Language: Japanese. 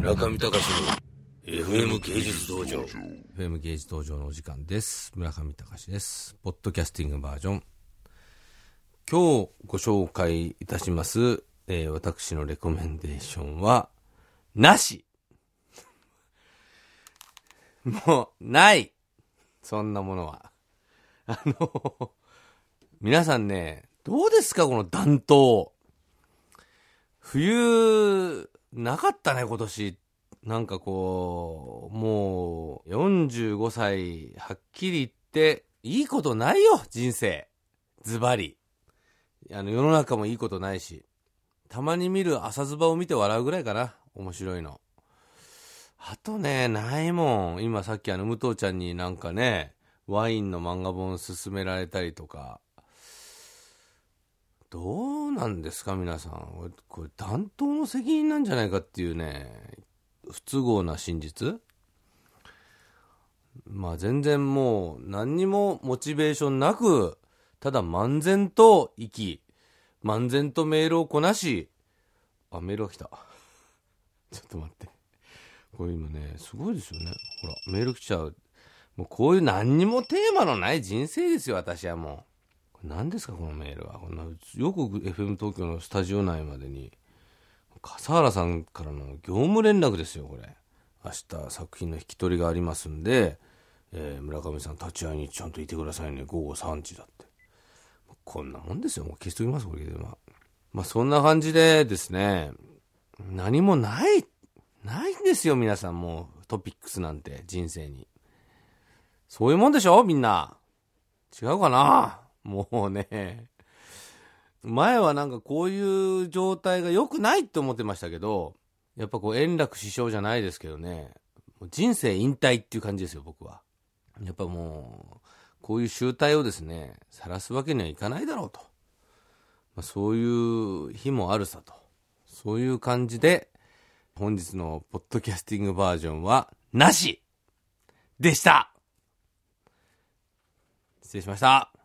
村上隆の FM 芸術道場 FM 芸術道場のお時間です。村上隆です。ポッドキャスティングバージョン。今日ご紹介いたします、えー私のレコメンデーションは、なし もう、ないそんなものは。あの、皆さんね、どうですかこの暖冬。冬、なかったね、今年。なんかこう、もう、45歳、はっきり言って、いいことないよ、人生。ズバリ。あの、世の中もいいことないし。たまに見る朝ズバを見て笑うぐらいかな。面白いの。あとね、ないもん。今さっきあの、武藤ちゃんになんかね、ワインの漫画本勧められたりとか。どうなんですか、皆さん。これ、担当の責任なんじゃないかっていうね、不都合な真実まあ全然もう何にもモチベーションなく、ただ漫然と生き、漫然とメールをこなし、あ、メールが来た。ちょっと待って。これ今ね、すごいですよね。ほら、メール来ちゃう。もうこういう何にもテーマのない人生ですよ、私はもう。何ですか、このメールは。こんなよく FM 東京のスタジオ内までに。笠原さんからの業務連絡ですよ、これ。明日作品の引き取りがありますんで、えー村上さん立ち会いにちゃんといてくださいね、午後3時だって。こんなもんですよ、もう消しときます、これで。まあ、まあ、そんな感じでですね、何もない、ないんですよ、皆さんもう、トピックスなんて、人生に。そういうもんでしょみんな。違うかなもうね。前はなんかこういう状態が良くないって思ってましたけど、やっぱこう円楽師匠じゃないですけどね、人生引退っていう感じですよ、僕は。やっぱもう、こういう集大をですね、晒すわけにはいかないだろうと。まあ、そういう日もあるさと。そういう感じで、本日のポッドキャスティングバージョンは、なしでした失礼しました